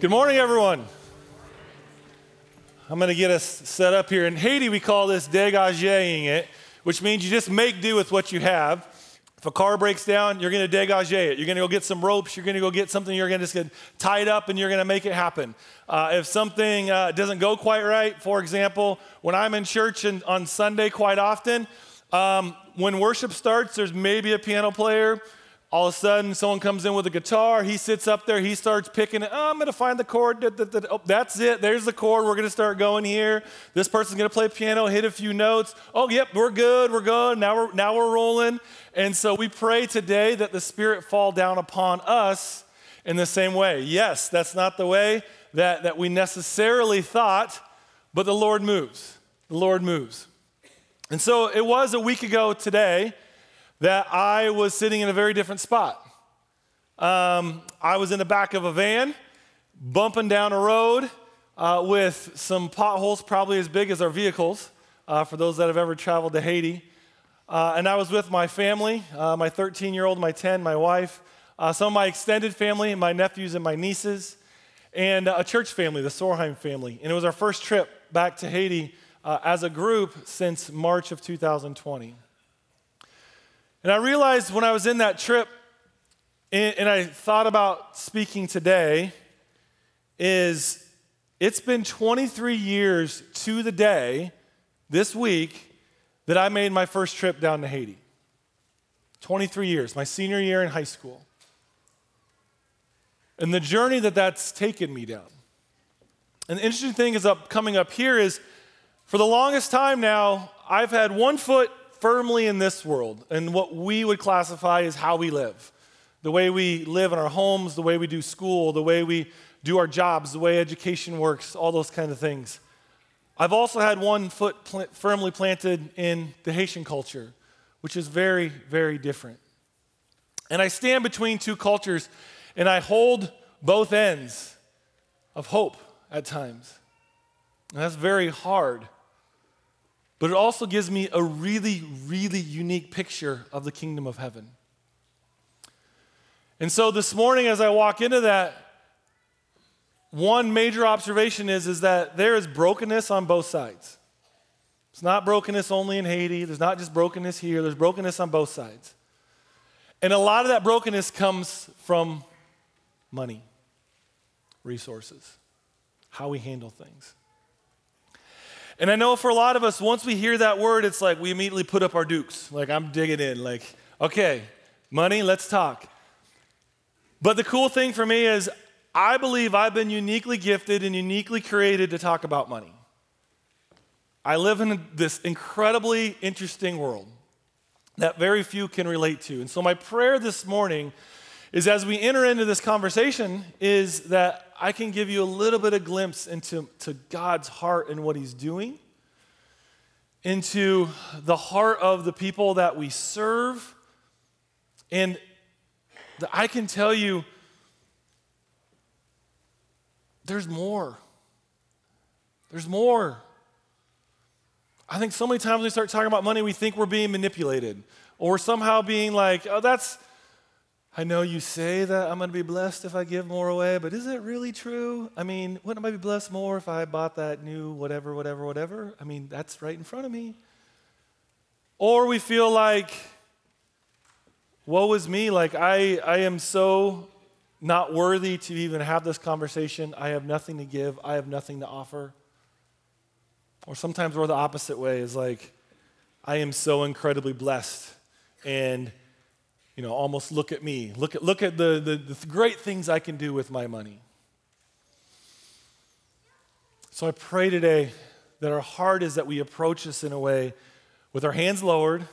Good morning, everyone. I'm going to get us set up here. In Haiti, we call this degaje it, which means you just make do with what you have. If a car breaks down, you're going to degaje it. You're going to go get some ropes. You're going to go get something. You're going to just get tied up and you're going to make it happen. Uh, if something uh, doesn't go quite right, for example, when I'm in church and on Sunday quite often, um, when worship starts, there's maybe a piano player all of a sudden, someone comes in with a guitar. He sits up there. He starts picking it. Oh, I'm going to find the chord. Oh, that's it. There's the chord. We're going to start going here. This person's going to play piano, hit a few notes. Oh, yep, we're good. We're good. Now we're, now we're rolling. And so we pray today that the Spirit fall down upon us in the same way. Yes, that's not the way that, that we necessarily thought, but the Lord moves. The Lord moves. And so it was a week ago today that I was sitting in a very different spot. Um, I was in the back of a van, bumping down a road uh, with some potholes probably as big as our vehicles, uh, for those that have ever traveled to Haiti. Uh, and I was with my family, uh, my 13 year old, my 10, my wife, uh, some of my extended family, my nephews and my nieces, and a church family, the Sorheim family. And it was our first trip back to Haiti uh, as a group since March of 2020. And I realized when I was in that trip and I thought about speaking today is it's been 23 years to the day this week that I made my first trip down to Haiti. 23 years, my senior year in high school. And the journey that that's taken me down. And the interesting thing is up coming up here is for the longest time now, I've had one foot firmly in this world and what we would classify as how we live. The way we live in our homes, the way we do school, the way we do our jobs, the way education works, all those kind of things. I've also had one foot pl- firmly planted in the Haitian culture, which is very, very different. And I stand between two cultures and I hold both ends of hope at times. And that's very hard but it also gives me a really, really unique picture of the kingdom of heaven. And so this morning, as I walk into that, one major observation is, is that there is brokenness on both sides. It's not brokenness only in Haiti, there's not just brokenness here, there's brokenness on both sides. And a lot of that brokenness comes from money, resources, how we handle things. And I know for a lot of us, once we hear that word, it's like we immediately put up our dukes. Like, I'm digging in. Like, okay, money, let's talk. But the cool thing for me is, I believe I've been uniquely gifted and uniquely created to talk about money. I live in this incredibly interesting world that very few can relate to. And so, my prayer this morning is as we enter into this conversation, is that I can give you a little bit of glimpse into to God's heart and what He's doing, into the heart of the people that we serve. And I can tell you, there's more. There's more. I think so many times we start talking about money, we think we're being manipulated or somehow being like, oh, that's I know you say that I'm going to be blessed if I give more away, but is it really true? I mean, wouldn't I be blessed more if I bought that new whatever, whatever, whatever? I mean, that's right in front of me. Or we feel like, woe is me, like I, I am so not worthy to even have this conversation. I have nothing to give, I have nothing to offer. Or sometimes we're the opposite way, is like, I am so incredibly blessed and you know, almost look at me. Look at, look at the, the, the great things I can do with my money. So I pray today that our heart is that we approach this in a way with our hands lowered,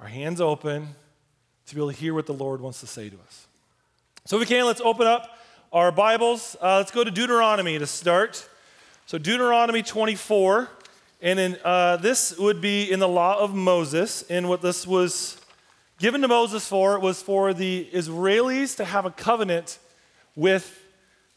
our hands open, to be able to hear what the Lord wants to say to us. So, if we can, let's open up our Bibles. Uh, let's go to Deuteronomy to start. So, Deuteronomy 24, and in, uh, this would be in the law of Moses, and what this was given to Moses for was for the Israelis to have a covenant with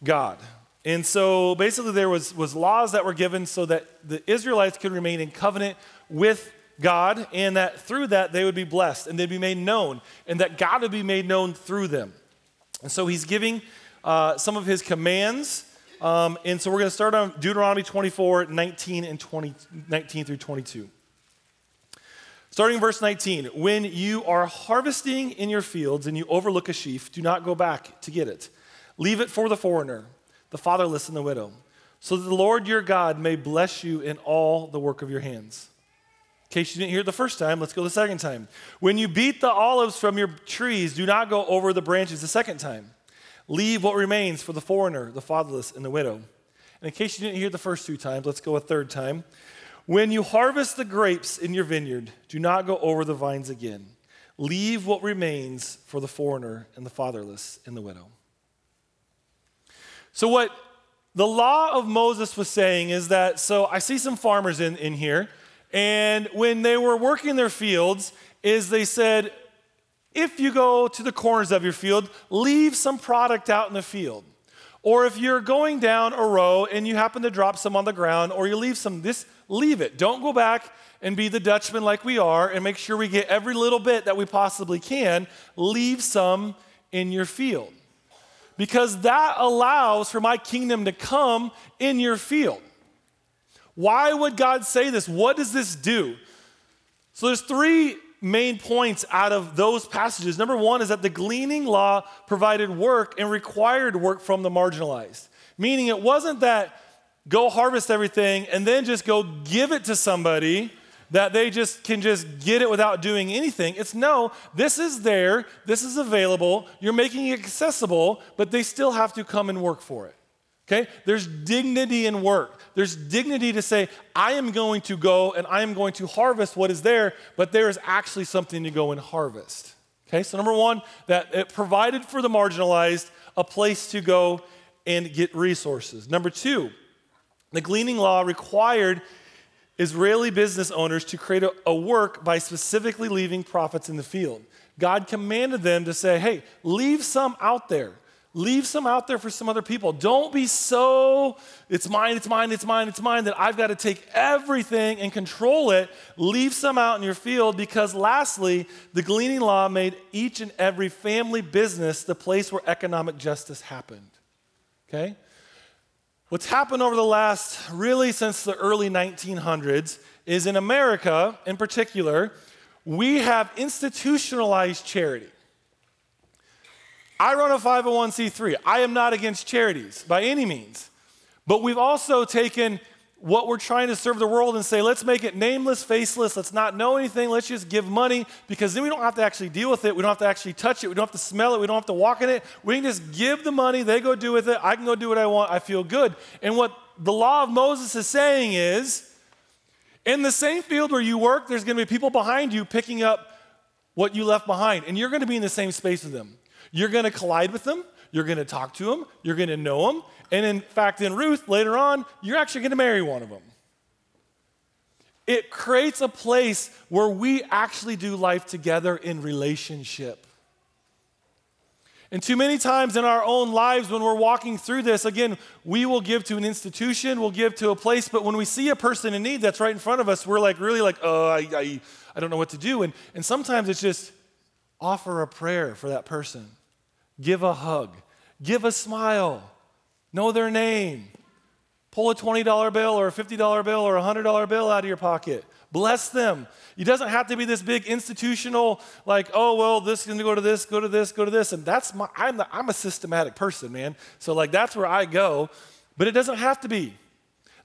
God. And so basically there was, was laws that were given so that the Israelites could remain in covenant with God and that through that they would be blessed and they'd be made known and that God would be made known through them. And so he's giving uh, some of his commands. Um, and so we're going to start on Deuteronomy 24, 19 and 20, 19 through 22. Starting verse 19, when you are harvesting in your fields and you overlook a sheaf, do not go back to get it. Leave it for the foreigner, the fatherless, and the widow, so that the Lord your God may bless you in all the work of your hands. In case you didn't hear the first time, let's go the second time. When you beat the olives from your trees, do not go over the branches the second time. Leave what remains for the foreigner, the fatherless, and the widow. And in case you didn't hear the first two times, let's go a third time. When you harvest the grapes in your vineyard, do not go over the vines again. Leave what remains for the foreigner and the fatherless and the widow. So, what the law of Moses was saying is that so I see some farmers in, in here, and when they were working their fields, is they said, if you go to the corners of your field, leave some product out in the field. Or if you're going down a row and you happen to drop some on the ground, or you leave some, this, leave it. Don't go back and be the Dutchman like we are and make sure we get every little bit that we possibly can. Leave some in your field. Because that allows for my kingdom to come in your field. Why would God say this? What does this do? So there's three main points out of those passages. Number one is that the gleaning law provided work and required work from the marginalized, meaning it wasn't that go harvest everything and then just go give it to somebody that they just can just get it without doing anything. It's no, this is there, this is available, you're making it accessible, but they still have to come and work for it. Okay? There's dignity in work. There's dignity to say, I am going to go and I am going to harvest what is there, but there is actually something to go and harvest. Okay? So, number one, that it provided for the marginalized a place to go and get resources. Number two, the gleaning law required Israeli business owners to create a, a, work by specifically leaving profits in the field. God commanded them to say, hey, leave some out there. Leave some out there for some other people. Don't be so, it's mine, it's mine, it's mine, it's mine, that I've got to take everything and control it. Leave some out in your field because, lastly, the gleaning law made each and every family business the place where economic justice happened. Okay? What's happened over the last, really since the early 1900s, is in America in particular, we have institutionalized charity. I run a 501c3. I am not against charities by any means. But we've also taken what we're trying to serve the world and say, let's make it nameless, faceless, let's not know anything, let's just give money because then we don't have to actually deal with it. We don't have to actually touch it. We don't have to smell it. We don't have to walk in it. We can just give the money, they go do with it. I can go do what I want. I feel good. And what the law of Moses is saying is in the same field where you work, there's going to be people behind you picking up what you left behind, and you're going to be in the same space with them. You're going to collide with them. You're going to talk to them. You're going to know them. And in fact, in Ruth, later on, you're actually going to marry one of them. It creates a place where we actually do life together in relationship. And too many times in our own lives, when we're walking through this, again, we will give to an institution, we'll give to a place, but when we see a person in need that's right in front of us, we're like, really like, oh, I, I, I don't know what to do. And, and sometimes it's just offer a prayer for that person give a hug, give a smile, know their name, pull a $20 bill or a $50 bill or a $100 bill out of your pocket. Bless them. It doesn't have to be this big institutional, like, oh, well, this is going to go to this, go to this, go to this. And that's my, I'm, the, I'm a systematic person, man. So, like, that's where I go. But it doesn't have to be.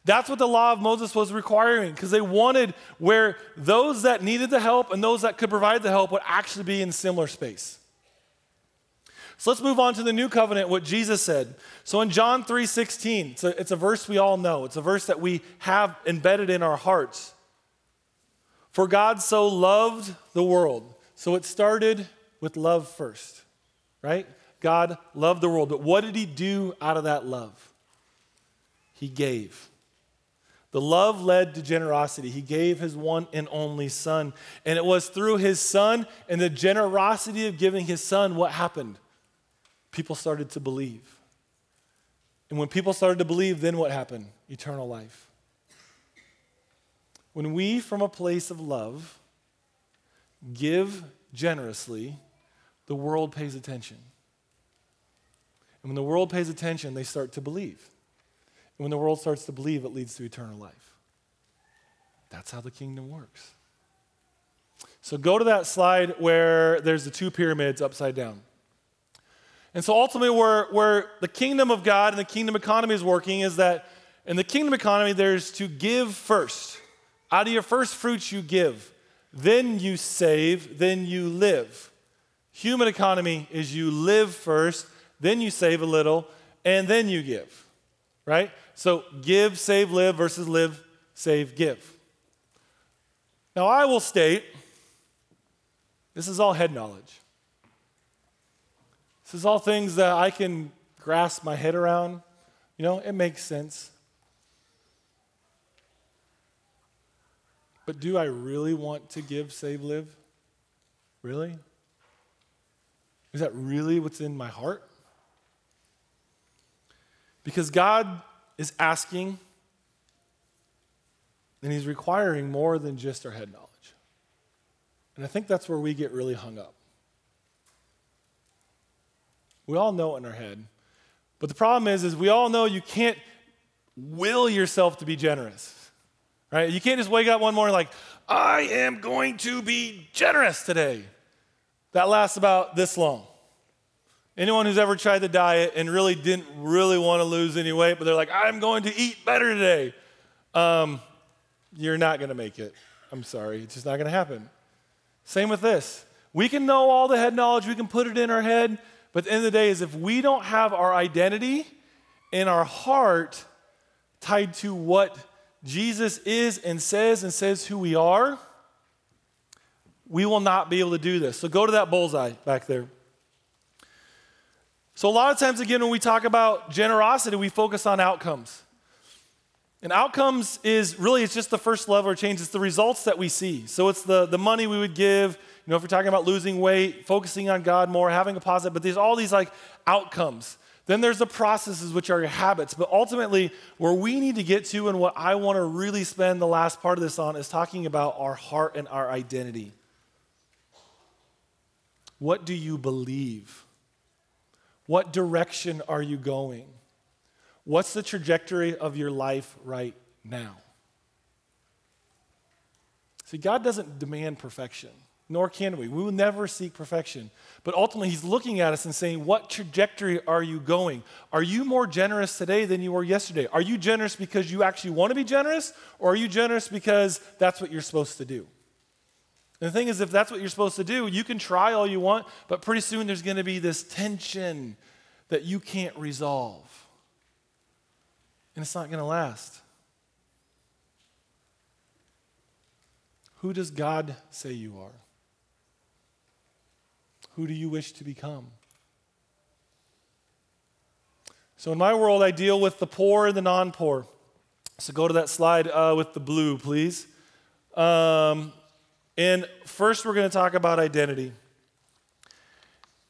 That's what the law of Moses was requiring because they wanted where those that needed the help and those that could provide the help would actually be in similar space. So let's move on to the new covenant, what Jesus said. So in John 3 16, it's a, it's a verse we all know, it's a verse that we have embedded in our hearts. For God so loved the world. So it started with love first, right? God loved the world. But what did he do out of that love? He gave. The love led to generosity. He gave his one and only son. And it was through his son and the generosity of giving his son what happened? People started to believe. And when people started to believe, then what happened? Eternal life. When we, from a place of love, give generously, the world pays attention. And when the world pays attention, they start to believe. And when the world starts to believe, it leads to eternal life. That's how the kingdom works. So go to that slide where there's the two pyramids upside down. And so ultimately, where, where the kingdom of God and the kingdom economy is working is that in the kingdom economy, there's to give first. Out of your first fruits, you give. Then you save, then you live. Human economy is you live first, then you save a little, and then you give. Right? So give, save, live versus live, save, give. Now, I will state this is all head knowledge. This is all things that I can grasp my head around. You know, it makes sense. But do I really want to give, save, live? Really? Is that really what's in my heart? Because God is asking and He's requiring more than just our head knowledge. And I think that's where we get really hung up. We all know it in our head. But the problem is, is we all know you can't will yourself to be generous. Right? You can't just wake up one morning like, I am going to be generous today. That lasts about this long. Anyone who's ever tried the diet and really didn't really want to lose any weight, but they're like, I'm going to eat better today, um, you're not going to make it. I'm sorry. It's just not going to happen. Same with this. We can know all the head knowledge, we can put it in our head, but the end of the day, is if we don't have our identity in our heart tied to what Jesus is and says and says who we are, we will not be able to do this. So go to that bullseye back there. So, a lot of times, again, when we talk about generosity, we focus on outcomes. And outcomes is really, it's just the first level of change. It's the results that we see. So, it's the, the money we would give, you know, if we're talking about losing weight, focusing on God more, having a positive, but there's all these like outcomes. Then there's the processes, which are your habits. But ultimately, where we need to get to, and what I want to really spend the last part of this on, is talking about our heart and our identity. What do you believe? What direction are you going? What's the trajectory of your life right now? See, God doesn't demand perfection nor can we. We will never seek perfection. But ultimately, He's looking at us and saying, What trajectory are you going? Are you more generous today than you were yesterday? Are you generous because you actually want to be generous, or are you generous because that's what you're supposed to do? And the thing is, if that's what you're supposed to do, you can try all you want, but pretty soon there's going to be this tension that you can't resolve. And it's not going to last. Who does God say you are? Who do you wish to become? So, in my world, I deal with the poor and the non poor. So, go to that slide uh, with the blue, please. Um, and first, we're going to talk about identity.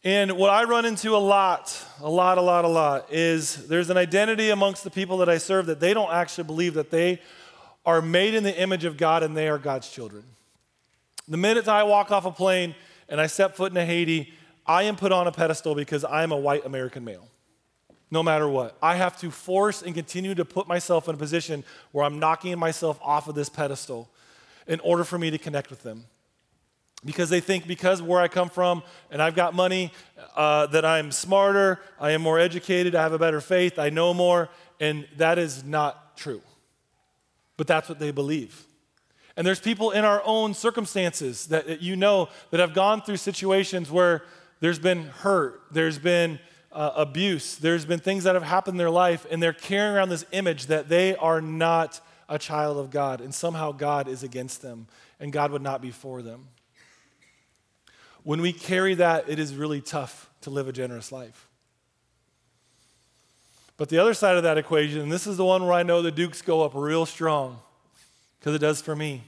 And what I run into a lot, a lot, a lot, a lot, is there's an identity amongst the people that I serve that they don't actually believe that they are made in the image of God and they are God's children. The minute I walk off a plane, and I step foot into Haiti, I am put on a pedestal because I am a white American male. No matter what. I have to force and continue to put myself in a position where I'm knocking myself off of this pedestal in order for me to connect with them. Because they think because where I come from and I've got money, uh, that I'm smarter, I am more educated, I have a better faith, I know more, and that is not true. But that's what they believe. And there's people in our own circumstances that, you know that have gone through situations where there's been hurt, there's been uh, abuse, there's been things that have happened in their life, and they're carrying around this image that they are not a child of God, and somehow God is against them, and God would not be for them. When we carry that, it is really tough to live a generous life. But the other side of that equation, and this is the one where I know the Dukes go up real strong because it does for me.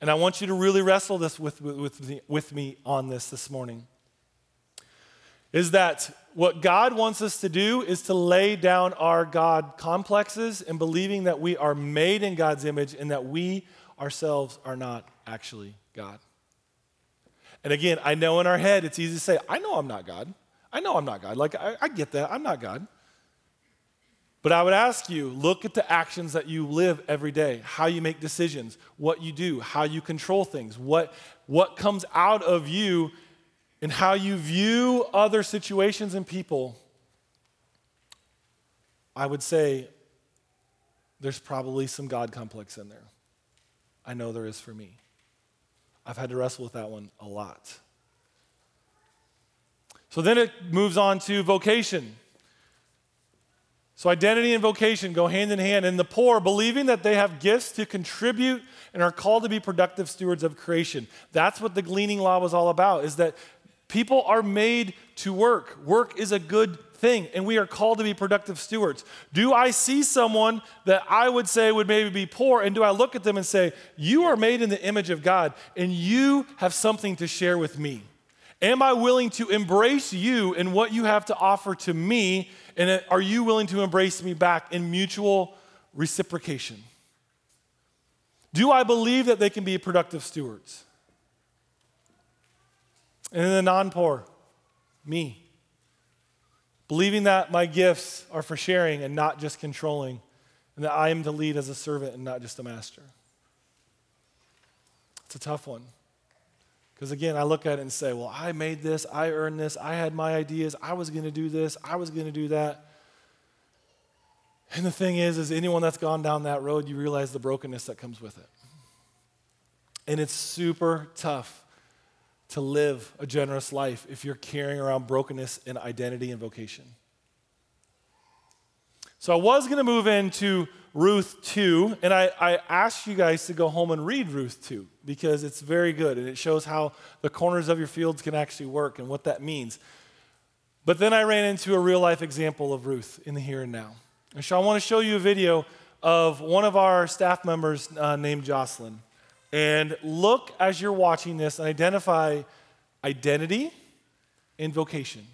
And I want you to really wrestle this with, with, me, with me on this this morning. Is that what God wants us to do is to lay down our God complexes and believing that we are made in God's image and that we ourselves are not actually God. And again, I know in our head it's easy to say, I know I'm not God. I know I'm not God. Like, I, I get that. I'm not God. But I would ask you look at the actions that you live every day, how you make decisions, what you do, how you control things, what, what comes out of you, and how you view other situations and people. I would say there's probably some God complex in there. I know there is for me. I've had to wrestle with that one a lot. So then it moves on to vocation. So, identity and vocation go hand in hand. And the poor, believing that they have gifts to contribute and are called to be productive stewards of creation. That's what the gleaning law was all about, is that people are made to work. Work is a good thing, and we are called to be productive stewards. Do I see someone that I would say would maybe be poor, and do I look at them and say, You are made in the image of God, and you have something to share with me? Am I willing to embrace you and what you have to offer to me? And are you willing to embrace me back in mutual reciprocation? Do I believe that they can be productive stewards? And then the non poor, me. Believing that my gifts are for sharing and not just controlling, and that I am to lead as a servant and not just a master. It's a tough one. Because again, I look at it and say, well, I made this, I earned this, I had my ideas, I was going to do this, I was going to do that. And the thing is, is anyone that's gone down that road, you realize the brokenness that comes with it. And it's super tough to live a generous life if you're carrying around brokenness in identity and vocation. So I was going to move into Ruth 2, and I, I asked you guys to go home and read Ruth 2 because it's very good and it shows how the corners of your fields can actually work and what that means. But then I ran into a real life example of Ruth in the here and now. And so I want to show you a video of one of our staff members uh, named Jocelyn. And look as you're watching this and identify identity and vocation.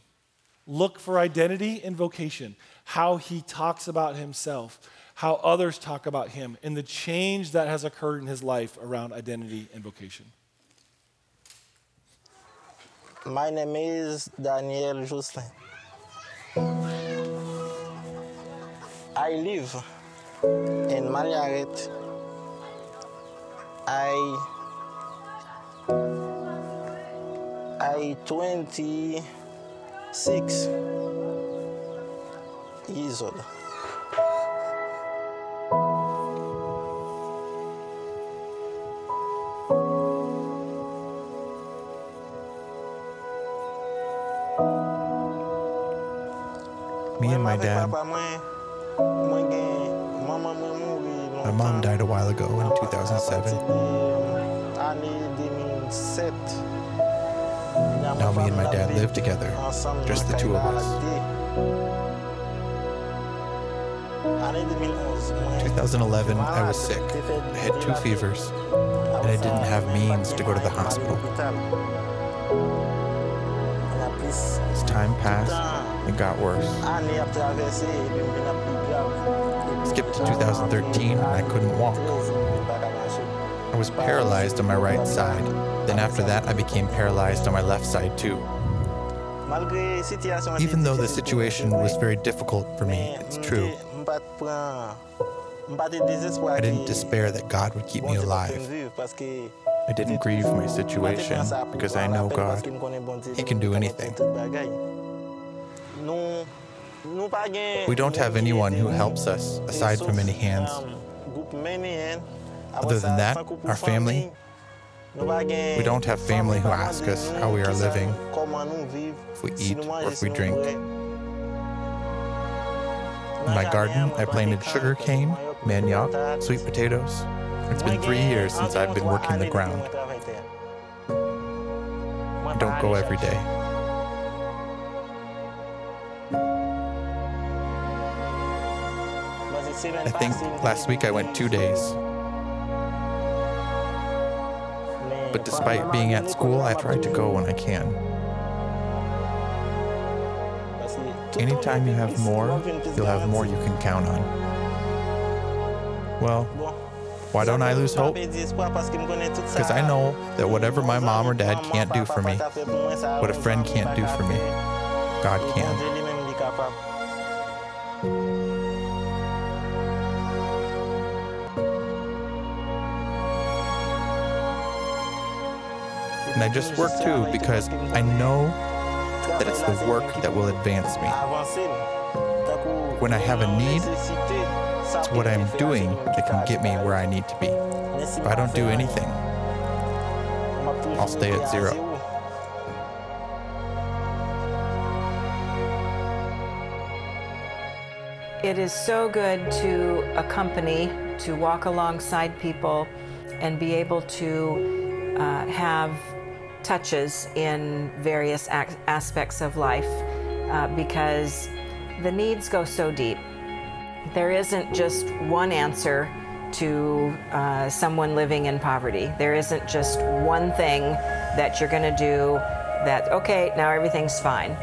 Look for identity and vocation, how he talks about himself how others talk about him and the change that has occurred in his life around identity and vocation. My name is Daniel Justin. I live in Malyaret. I I 26 years old. Me and my dad. Mom died a while ago in 2007. Now me and my dad live together, just the two of us. 2011, I was sick. I had two fevers, and I didn't have means to go to the hospital. As time passed, it got worse. Skipped to 2013 and I couldn't walk. I was paralyzed on my right side. Then after that, I became paralyzed on my left side too. Even though the situation was very difficult for me, it's true. I didn't despair that God would keep me alive. I didn't grieve my situation because I know God. He can do anything. We don't have anyone who helps us aside from many hands. Other than that, our family, we don't have family who ask us how we are living, if we eat or if we drink. In my garden, I planted sugar cane, manioc, sweet potatoes. It's been three years since I've been working the ground. I don't go every day. I think last week I went two days. But despite being at school, I try to go when I can. Anytime you have more, you'll have more you can count on. Well, why don't I lose hope? Because I know that whatever my mom or dad can't do for me, what a friend can't do for me, God can. I just work too because I know that it's the work that will advance me. When I have a need, it's what I'm doing that can get me where I need to be. If I don't do anything, I'll stay at zero. It is so good to accompany, to walk alongside people, and be able to uh, have touches in various aspects of life uh, because the needs go so deep. There isn't just one answer to uh, someone living in poverty. There isn't just one thing that you're going to do that, okay, now everything's fine.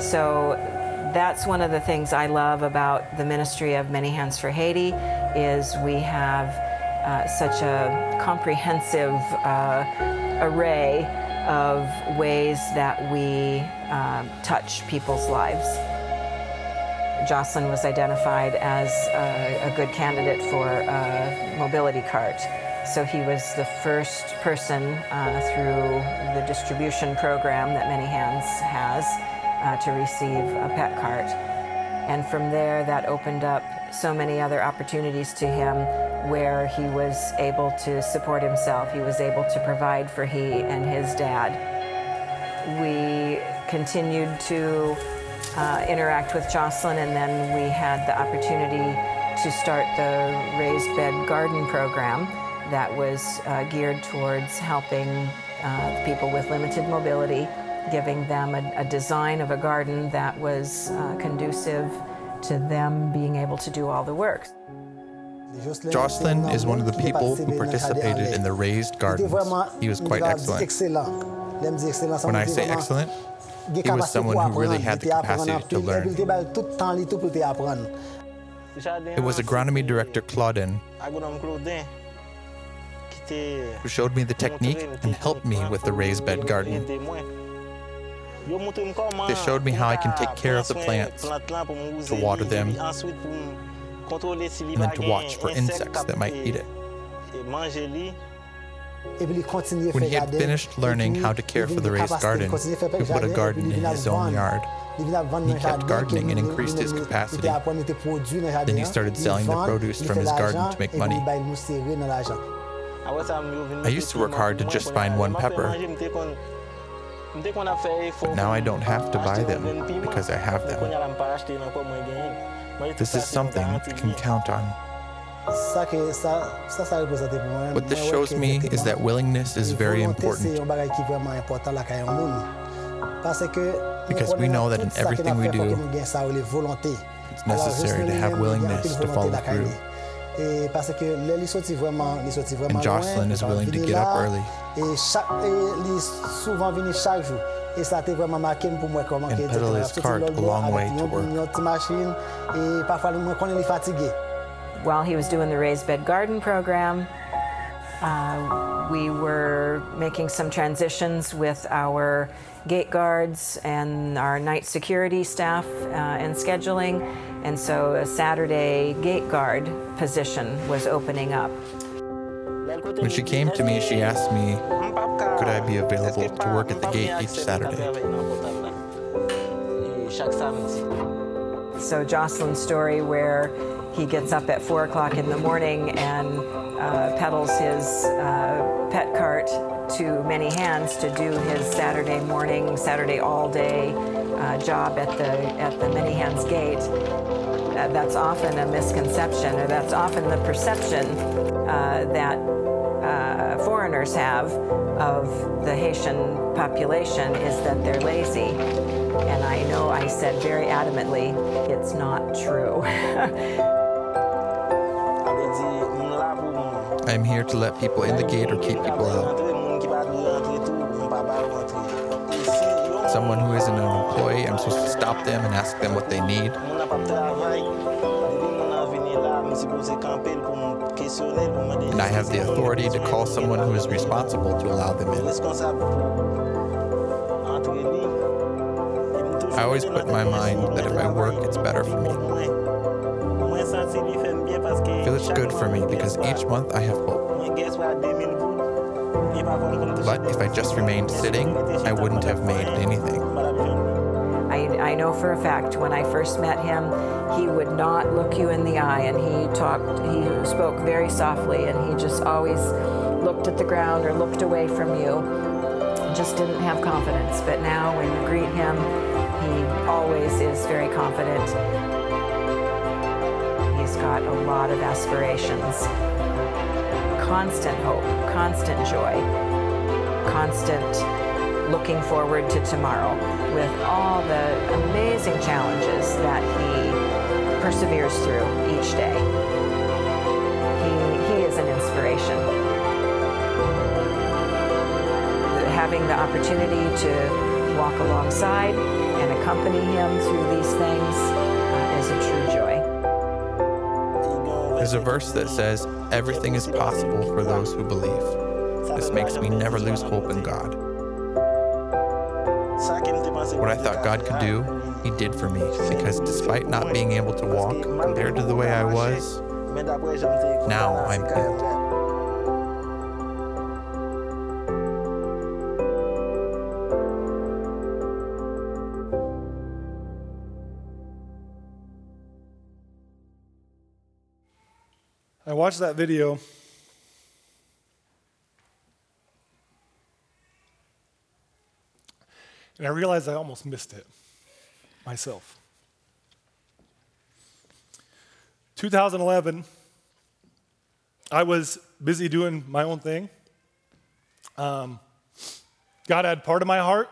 So that's one of the things I love about the ministry of Many Hands for Haiti is we have uh, such a comprehensive uh, array of ways that we uh, touch people's lives. Jocelyn was identified as a, a good candidate for a mobility cart. So he was the first person uh, through the distribution program that Many Hands has uh, to receive a PET cart. And from there, that opened up so many other opportunities to him where he was able to support himself. He was able to provide for he and his dad. We continued to uh, interact with Jocelyn, and then we had the opportunity to start the raised bed garden program that was uh, geared towards helping uh, people with limited mobility, giving them a, a design of a garden that was uh, conducive to them being able to do all the work. Jocelyn is one of the people who participated in the raised gardens. He was quite excellent. When I say excellent, he was someone who really had the capacity to learn. It was agronomy director Claudin who showed me the technique and helped me with the raised bed garden. They showed me how I can take care of the plants, to water them, and then to watch for insects that might eat it. When he had finished learning how to care for the raised garden, he put a garden in his own yard. He kept gardening and increased his capacity. Then he started selling the produce from his garden to make money. I used to work hard to just find one pepper, but now I don't have to buy them because I have them. This is something I can count on. What this shows me is that willingness is very important. because we know that in everything we do, it's necessary to have willingness to follow through. And Jocelyn is willing to get up early and pedal his cart a long way to work. While he was doing the raised bed garden program, uh, we were making some transitions with our gate guards and our night security staff uh, and scheduling. And so a Saturday gate guard position was opening up. When she came to me, she asked me, could I be available to work at the gate each Saturday? So Jocelyn's story where he gets up at four o'clock in the morning and uh, pedals his uh, PET cart to many hands to do his Saturday morning, Saturday all day uh, job at the at the many hands gate. That's often a misconception, or that's often the perception uh, that foreigners have of the Haitian population is that they're lazy. And I know I said very adamantly, it's not true. I'm here to let people in the gate or keep people out. Someone who isn't an employee, I'm supposed to stop them and ask them what they need. And I have the authority to call someone who is responsible to allow them in. I always put in my mind that if I work, it's better for me. Feel it's good for me because each month I have hope. But if I just remained sitting, I wouldn't have made anything. Know for a fact when I first met him, he would not look you in the eye and he talked, he spoke very softly and he just always looked at the ground or looked away from you. Just didn't have confidence. But now when you greet him, he always is very confident. He's got a lot of aspirations, constant hope, constant joy, constant looking forward to tomorrow with all the amazing challenges that he perseveres through each day. He, he is an inspiration. Having the opportunity to walk alongside and accompany him through these things uh, is a true joy. There's a verse that says, Everything is possible for those who believe. This makes me never lose hope in God. What I thought God could do, He did for me, because despite not being able to walk compared to the way I was, now I'm healed. I watched that video And I realized I almost missed it myself. 2011, I was busy doing my own thing. Um, God had part of my heart.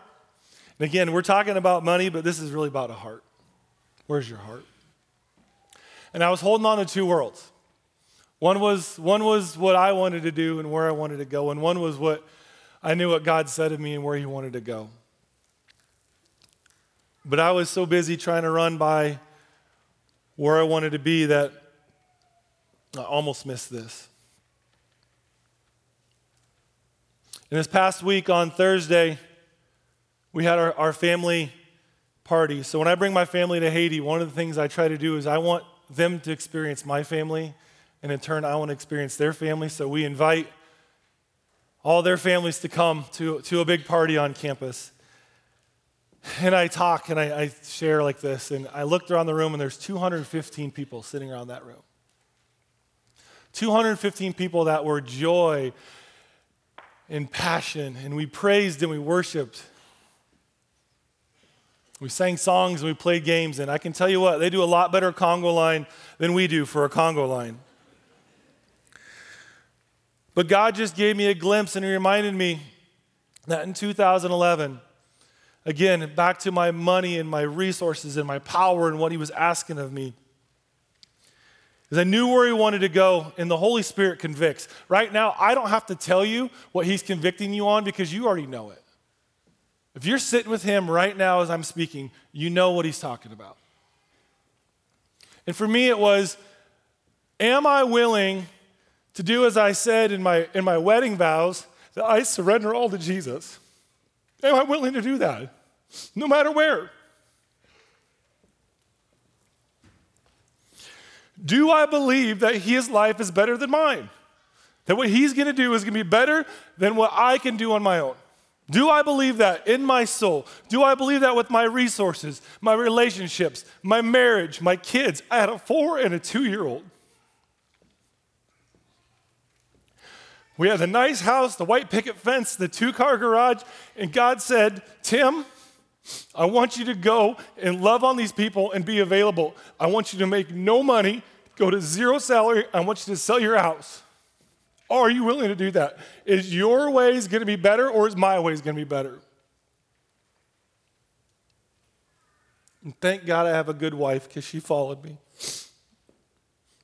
And again, we're talking about money, but this is really about a heart. Where's your heart? And I was holding on to two worlds. One was, one was what I wanted to do and where I wanted to go, and one was what I knew what God said of me and where He wanted to go. But I was so busy trying to run by where I wanted to be that I almost missed this. And this past week on Thursday, we had our, our family party. So when I bring my family to Haiti, one of the things I try to do is I want them to experience my family, and in turn, I want to experience their family. So we invite all their families to come to, to a big party on campus and I talk and I, I, share like this, and I looked around the room, and there's 215 people sitting around that room. 215 people that were joy and passion, and we praised and we worshiped. We sang songs and we played games, and I can tell you what, they do a lot better Congo line than we do for a Congo line. But God just gave me a glimpse, and He reminded me that in 2011, Again, back to my money and my resources and my power and what he was asking of me. Because I knew where he wanted to go, and the Holy Spirit convicts. Right now, I don't have to tell you what he's convicting you on because you already know it. If you're sitting with him right now as I'm speaking, you know what he's talking about. And for me, it was Am I willing to do as I said in my, in my wedding vows that I surrender all to Jesus? Am I willing to do that? No matter where. Do I believe that his life is better than mine? That what he's going to do is going to be better than what I can do on my own? Do I believe that in my soul? Do I believe that with my resources, my relationships, my marriage, my kids? I had a four and a two year old. We had a nice house, the white picket fence, the two car garage, and God said, Tim, I want you to go and love on these people and be available. I want you to make no money, go to zero salary. I want you to sell your house. Are you willing to do that? Is your ways going to be better or is my ways going to be better? And thank God I have a good wife because she followed me.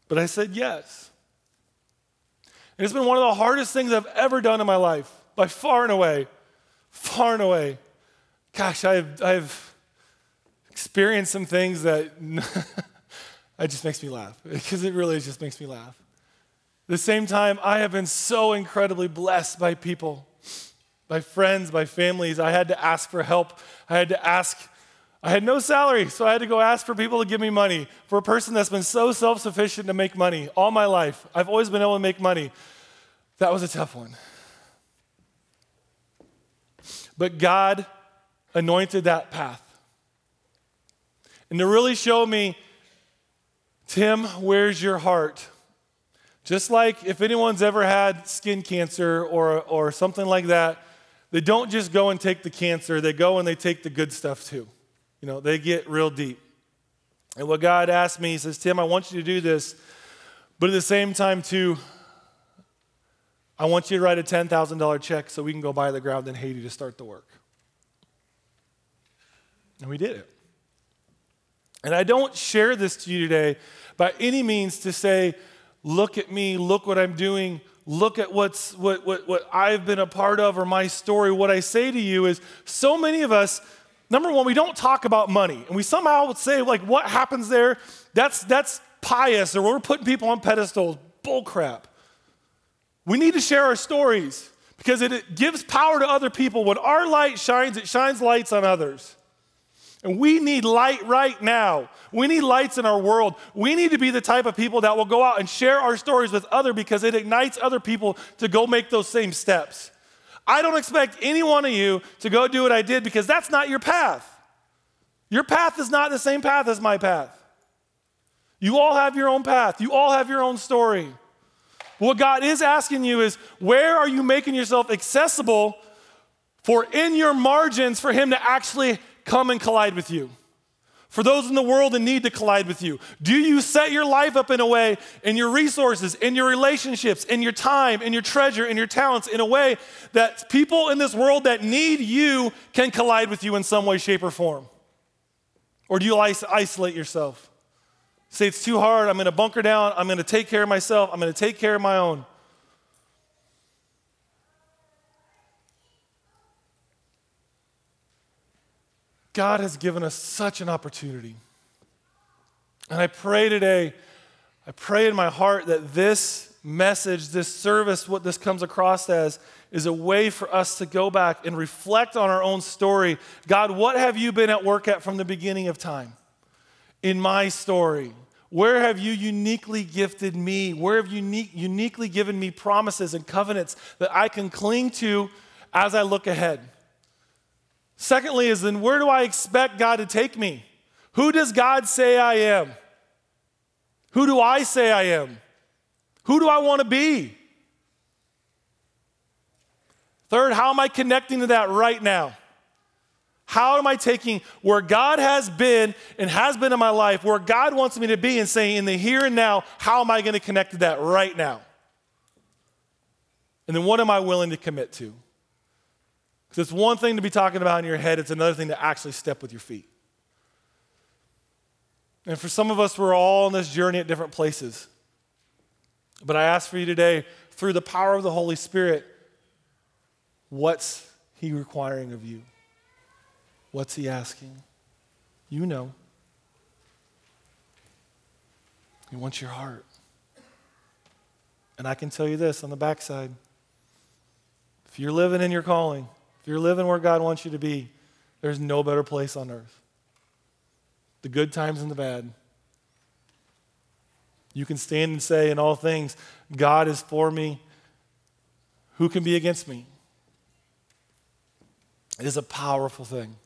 But I said yes. And it's been one of the hardest things I've ever done in my life, by far and away. Far and away gosh, I've, I've experienced some things that it just makes me laugh because it really just makes me laugh. At the same time, I have been so incredibly blessed by people, by friends, by families. I had to ask for help. I had to ask I had no salary, so I had to go ask for people to give me money. For a person that's been so self sufficient to make money all my life, I've always been able to make money. That was a tough one. But God anointed that path. And to really show me, Tim, where's your heart? Just like if anyone's ever had skin cancer or, or something like that, they don't just go and take the cancer, they go and they take the good stuff too. You know, they get real deep. And what God asked me, He says, Tim, I want you to do this, but at the same time, too, I want you to write a $10,000 check so we can go buy the ground in Haiti to start the work. And we did it. And I don't share this to you today by any means to say, look at me, look what I'm doing, look at what's, what, what, what I've been a part of or my story. What I say to you is so many of us, number one, we don't talk about money. And we somehow would say, like, what happens there? That's, that's pious, or we're putting people on pedestals. Bull crap. We need to share our stories because it, it gives power to other people. When our light shines, it shines lights on others. And we need light right now. We need lights in our world. We need to be the type of people that will go out and share our stories with other because it ignites other people to go make those same steps. I don't expect any one of you to go do what I did because that's not your path. Your path is not the same path as my path. You all have your own path. You all have your own story. What God is asking you is where are you making yourself accessible for in your margins for Him to actually come and collide with you. For those in the world in need to collide with you, do you set your life up in a way, in your resources, in your relationships, in your time, in your treasure, in your talents, in a way that people in this world that need you can collide with you in some way, shape, or form? Or do you isolate yourself? Say, it's too hard, I'm gonna bunker down, I'm gonna take care of myself, I'm gonna take care of my own. God has given us such an opportunity. And I pray today, I pray in my heart that this message, this service, what this comes across as, is a way for us to go back and reflect on our own story. God, what have you been at work at from the beginning of time? In my story. Where have you uniquely gifted me? Where have you unique, uniquely given me promises and covenants that I can cling to as I look ahead? Secondly, is then where do I expect God to take me? Who does God say I am? Who do I say I am? Who do I want to be? Third, how am I connecting to that right now? How am I taking where God has been and has been in my life, where God wants me to be, and saying, in the here and now, how am I going to connect to that right now? And then what am I willing to commit to? Because it's one thing to be talking about in your head, it's another thing to actually step with your feet. And for some of us, we're all on this journey at different places. But I ask for you today, through the power of the Holy Spirit, what's He requiring of you? What's He asking? You know. He wants your heart. And I can tell you this on the backside if you're living in your calling, if you're living where God wants you to be, there's no better place on earth. The good times and the bad. You can stand and say, in all things, God is for me. Who can be against me? It is a powerful thing.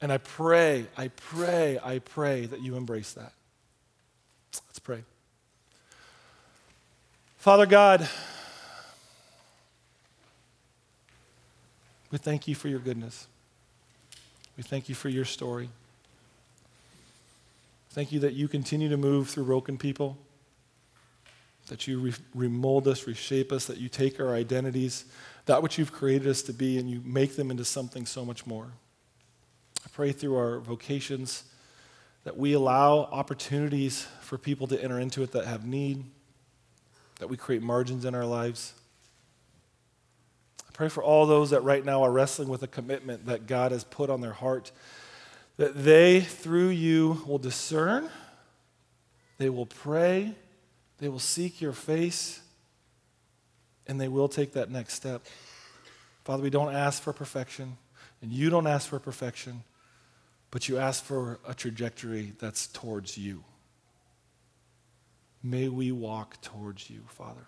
And I pray, I pray, I pray that you embrace that. Let's pray. Father God, We thank you for your goodness. We thank you for your story. Thank you that you continue to move through broken people, that you re- remold us, reshape us, that you take our identities, that which you've created us to be, and you make them into something so much more. I pray through our vocations that we allow opportunities for people to enter into it that have need, that we create margins in our lives Pray for all those that right now are wrestling with a commitment that God has put on their heart, that they, through you, will discern, they will pray, they will seek your face, and they will take that next step. Father, we don't ask for perfection, and you don't ask for perfection. but you ask for a trajectory that's towards you. May we walk towards you, Father.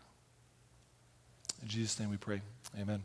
In Jesus' name we pray. Amen.